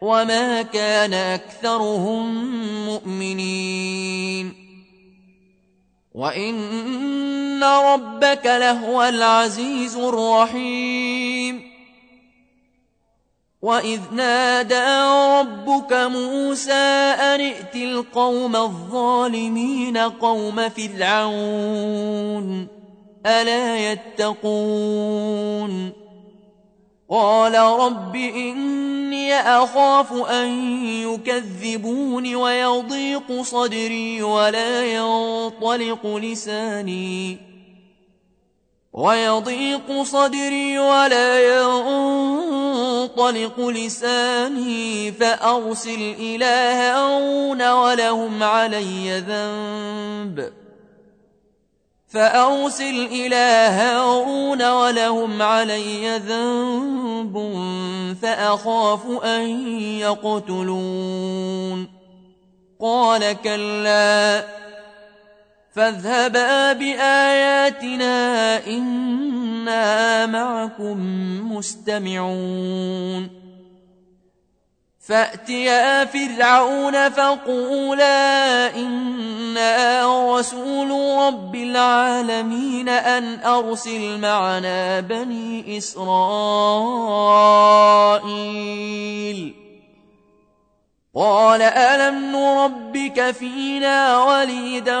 وما كان أكثرهم مؤمنين وإن ربك لهو العزيز الرحيم وإذ نادى ربك موسى أن ائت القوم الظالمين قوم فرعون ألا يتقون قال رب إني أخاف أن يكذبون ويضيق صدري ولا ينطلق لساني ويضيق صدري ولا ينطلق لساني فأرسل إلى هارون ولهم علي ذنب فأرسل إلى هارون ولهم علي ذنب فأخاف أن يقتلون. قال كلا فاذهبا بآياتنا إنا معكم مستمعون. فأتيا فرعون فقولا إنا رسول رب العالمين أن أرسل معنا بني إسرائيل قال ألم نربك فينا وليدا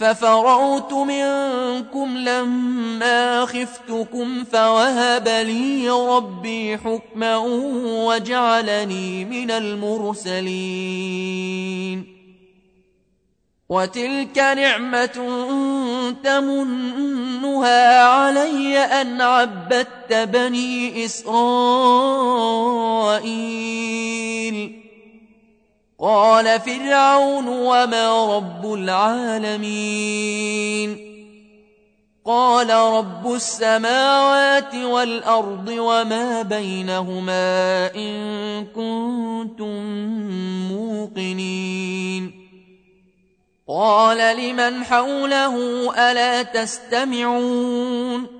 ففرعت منكم لما خفتكم فوهب لي ربي حكما وجعلني من المرسلين. وتلك نعمة تمنها علي أن عبدت بني إسرائيل. قال فرعون وما رب العالمين قال رب السماوات والأرض وما بينهما إن كنتم موقنين قال لمن حوله ألا تستمعون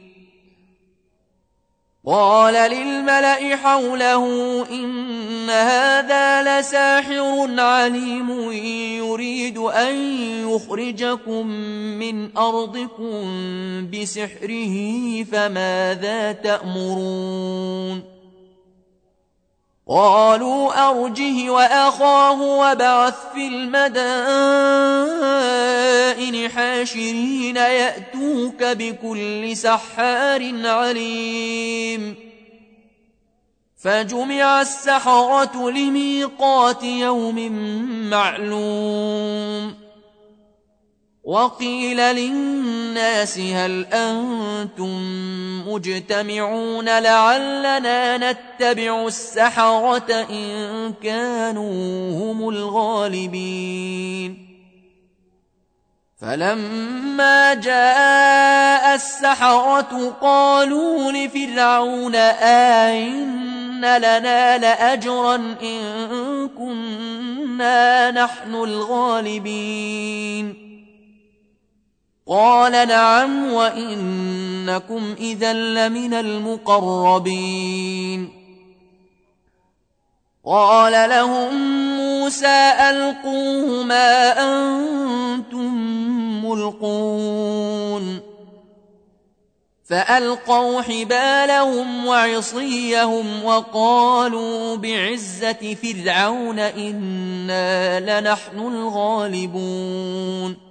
قال للملأ حوله إن هذا لساحر عليم يريد أن يخرجكم من أرضكم بسحره فماذا تأمرون قالوا أرجه وأخاه وبعث في المدائن حاشرين يأتوك بكل سحار عليم. فجمع السحرة لميقات يوم معلوم. وقيل للناس هل أنتم مجتمعون لعلنا نتبع السحرة إن كانوا هم الغالبين. فلما جاء السحرة قالوا لفرعون آئن لنا لأجرا إن كنا نحن الغالبين. قال نعم وإنكم إذا لمن المقربين. قال لهم موسى ألقوه ما أنتم ملقون. فألقوا حبالهم وعصيهم وقالوا بعزة فرعون إنا لنحن الغالبون.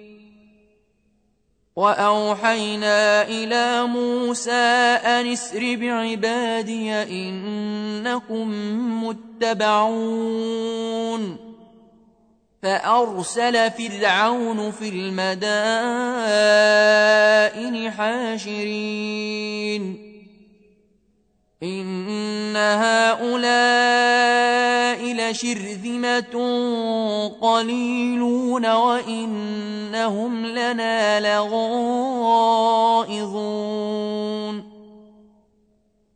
وأوحينا إلى موسى أن اسر بعبادي إنكم متبعون. فأرسل فرعون في المدائن حاشرين. إن هؤلاء لشرذمة قليلون وإنهم لنا لغائظون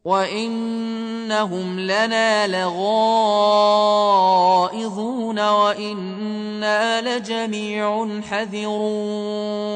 وإنهم لنا لغائظون وإنا لجميع حذرون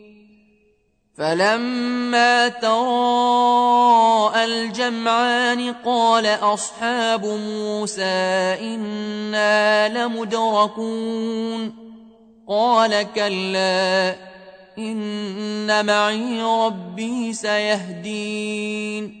فلما تراءى الجمعان قال أصحاب موسى إنا لمدركون قال كلا إن معي ربي سيهدين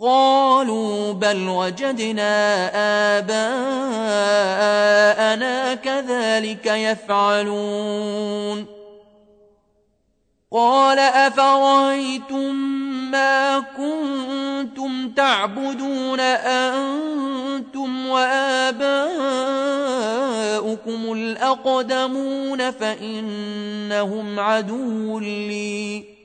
قالوا بل وجدنا آباءنا كذلك يفعلون. قال أفرأيتم ما كنتم تعبدون أنتم وآباؤكم الأقدمون فإنهم عدو لي.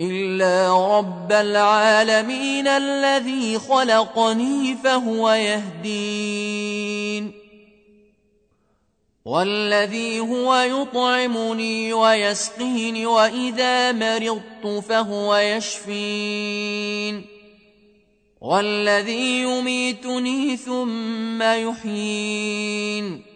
إلا رب العالمين الذي خلقني فهو يهدين. والذي هو يطعمني ويسقين وإذا مرضت فهو يشفين. والذي يميتني ثم يحيين.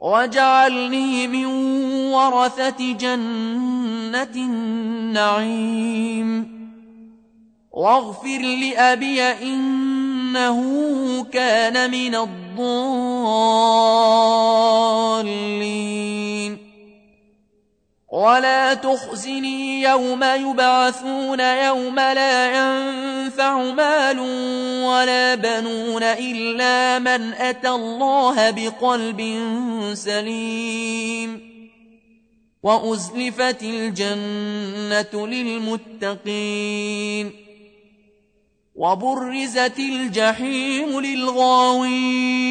واجعلني من ورثة جنة النعيم. واغفر لأبي إنه كان من الضالين. ولا تخزني يوم يبعثون يوم لا ينفع مال ولا بنون إلا من أتى الله بقلب سليم وأزلفت الجنة للمتقين وبرزت الجحيم للغاوين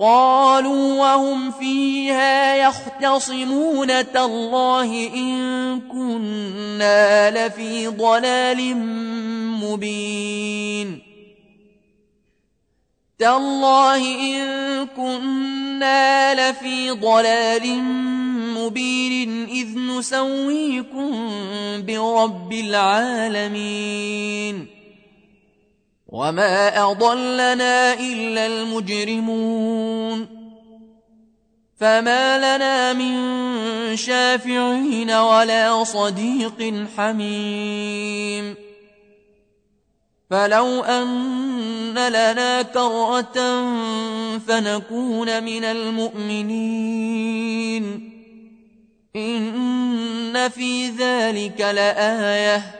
قالوا وهم فيها يختصمون تالله إن كنا لفي ضلال مبين. تالله إن كنا لفي ضلال مبين إذ نسويكم برب العالمين. وما أضلنا إلا المجرمون فما لنا من شافعين ولا صديق حميم فلو أن لنا كرة فنكون من المؤمنين إن في ذلك لآيةٌ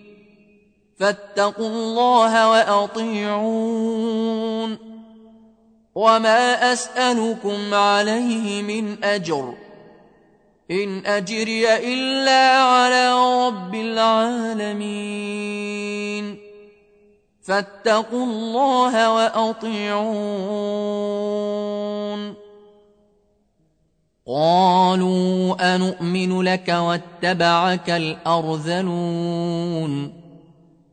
فاتقوا الله وأطيعون. وما أسألكم عليه من أجر. إن أجري إلا على رب العالمين. فاتقوا الله وأطيعون. قالوا أنؤمن لك واتبعك الأرذلون.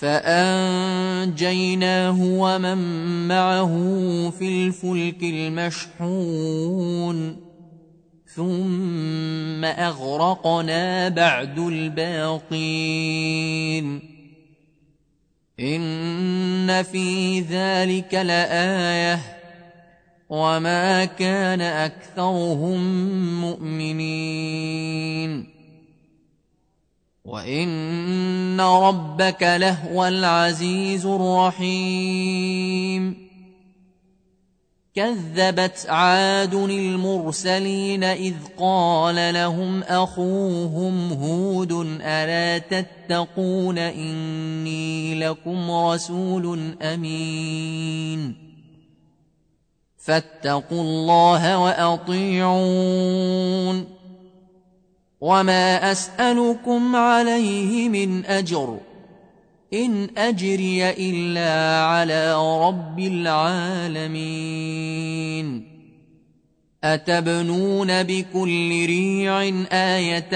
فأنجيناه ومن معه في الفلك المشحون. ثم أغرقنا بعد الباقين. إن في ذلك لآية. وما كان أكثرهم مؤمنين. وان ربك لهو العزيز الرحيم كذبت عاد المرسلين إذ قال لهم أخوهم هود ألا تتقون إني لكم رسول أمين فاتقوا الله وأطيعون وما أسألكم عليه من أجر إن أجري إلا على رب العالمين أتبنون بكل ريع آية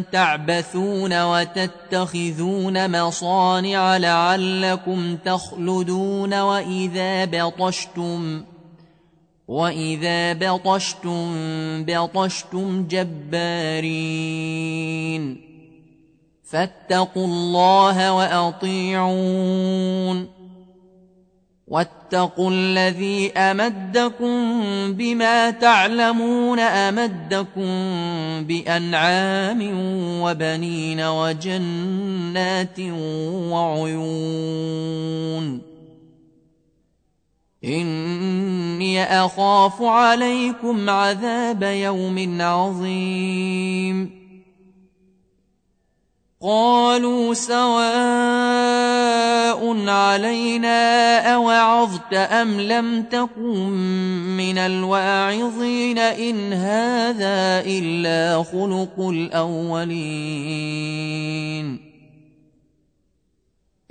تعبثون وتتخذون مصانع لعلكم تخلدون وإذا بطشتم وإذا بطشتم بطشتم جبارين فاتقوا الله واطيعون واتقوا الذي امدكم بما تعلمون امدكم بانعام وبنين وجنات وعيون إني أخاف عليكم عذاب يوم عظيم. قالوا سواء علينا أوعظت أم لم تكن من الواعظين إن هذا إلا خلق الأولين.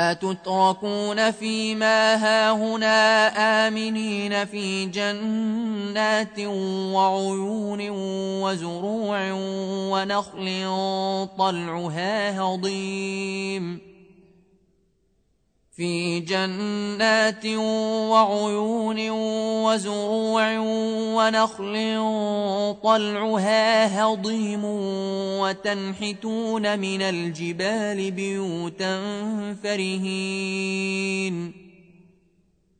أتتركون فيما هاهنا آمنين في جنات وعيون وزروع ونخل طلعها هضيم في جنات وعيون وزروع ونخل طلعها هضيم وتنحتون من الجبال بيوتا فرهين.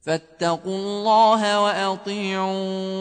فاتقوا الله وأطيعون.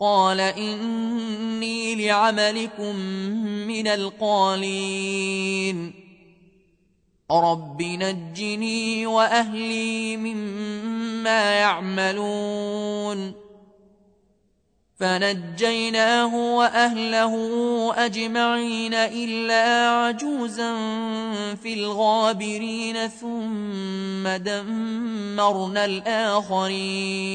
قال إني لعملكم من القالين. رب نجني وأهلي مما يعملون. فنجيناه وأهله أجمعين إلا عجوزا في الغابرين ثم دمرنا الآخرين.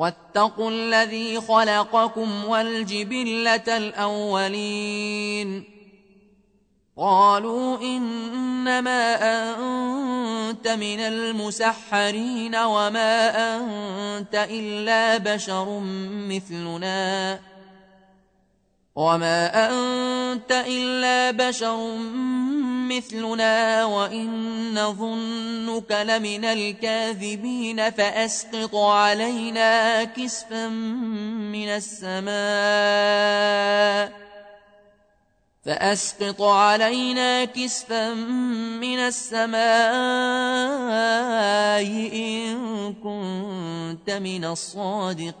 واتقوا الذي خلقكم والجبلة الأولين. قالوا إنما أنت من المسحرين وما أنت إلا بشر مثلنا وما أنت إلا بشر مثلنا وإن نظنك لمن الكاذبين فأسقط علينا كسفا من السماء فأسقط علينا كسفا من السماء إن كنت من الصادقين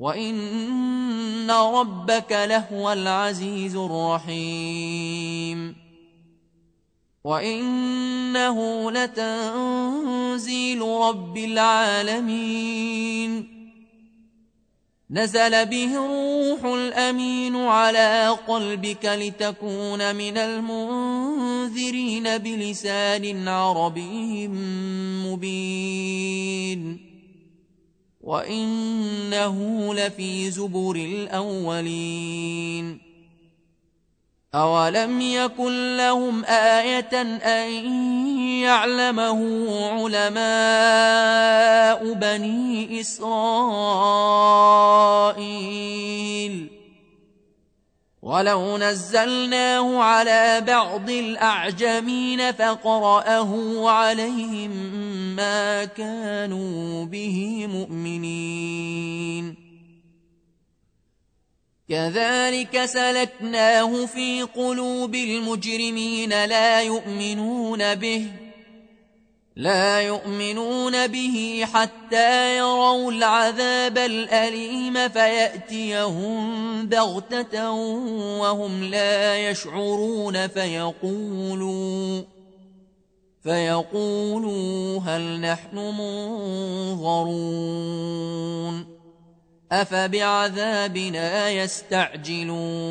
وإن ربك لهو العزيز الرحيم وإنه لتنزيل رب العالمين نزل به الروح الأمين على قلبك لتكون من المنذرين بلسان عربي مبين وإنه لفي زبر الأولين أولم يكن لهم آية أن يعلمه علماء بني إسرائيل ولو نزلناه على بعض الأعجمين فقرأه عليهم ما كانوا به مؤمنين. كذلك سلكناه في قلوب المجرمين لا يؤمنون به. لا يؤمنون به حتى يروا العذاب الأليم فيأتيهم بغتة وهم لا يشعرون فيقولوا فيقولوا هل نحن منظرون؟ أفبعذابنا يستعجلون؟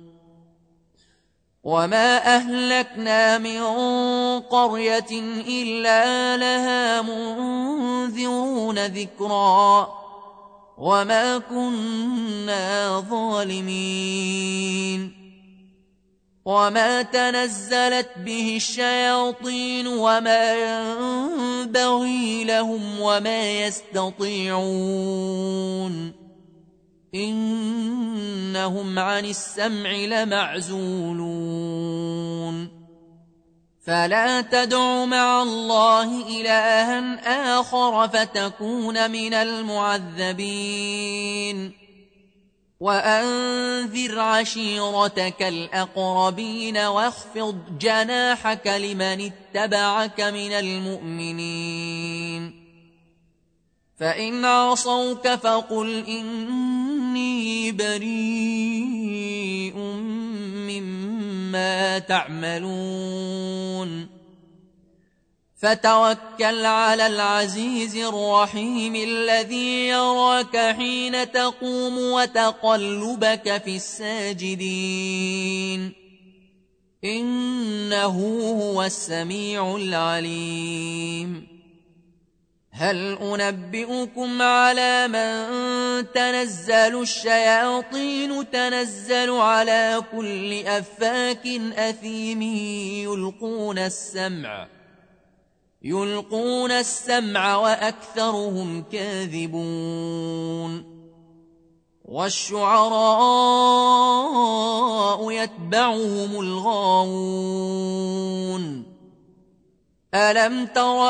وما أهلكنا من قرية إلا لها منذرون ذكرا وما كنا ظالمين وما تنزلت به الشياطين وما ينبغي لهم وما يستطيعون إنهم عن السمع لمعزولون. فلا تدع مع الله إلها آخر فتكون من المعذبين. وأنذر عشيرتك الأقربين واخفض جناحك لمن اتبعك من المؤمنين. فإن عصوك فقل إني بريء مما تعملون. فتوكل على العزيز الرحيم الذي يراك حين تقوم وتقلبك في الساجدين. إنه هو السميع العليم. هل أنبئكم على من تنزل الشياطين تنزل على كل أفاك أثيم يلقون السمع يلقون السمع وأكثرهم كاذبون. والشعراء يتبعهم الغاوون. ألم تر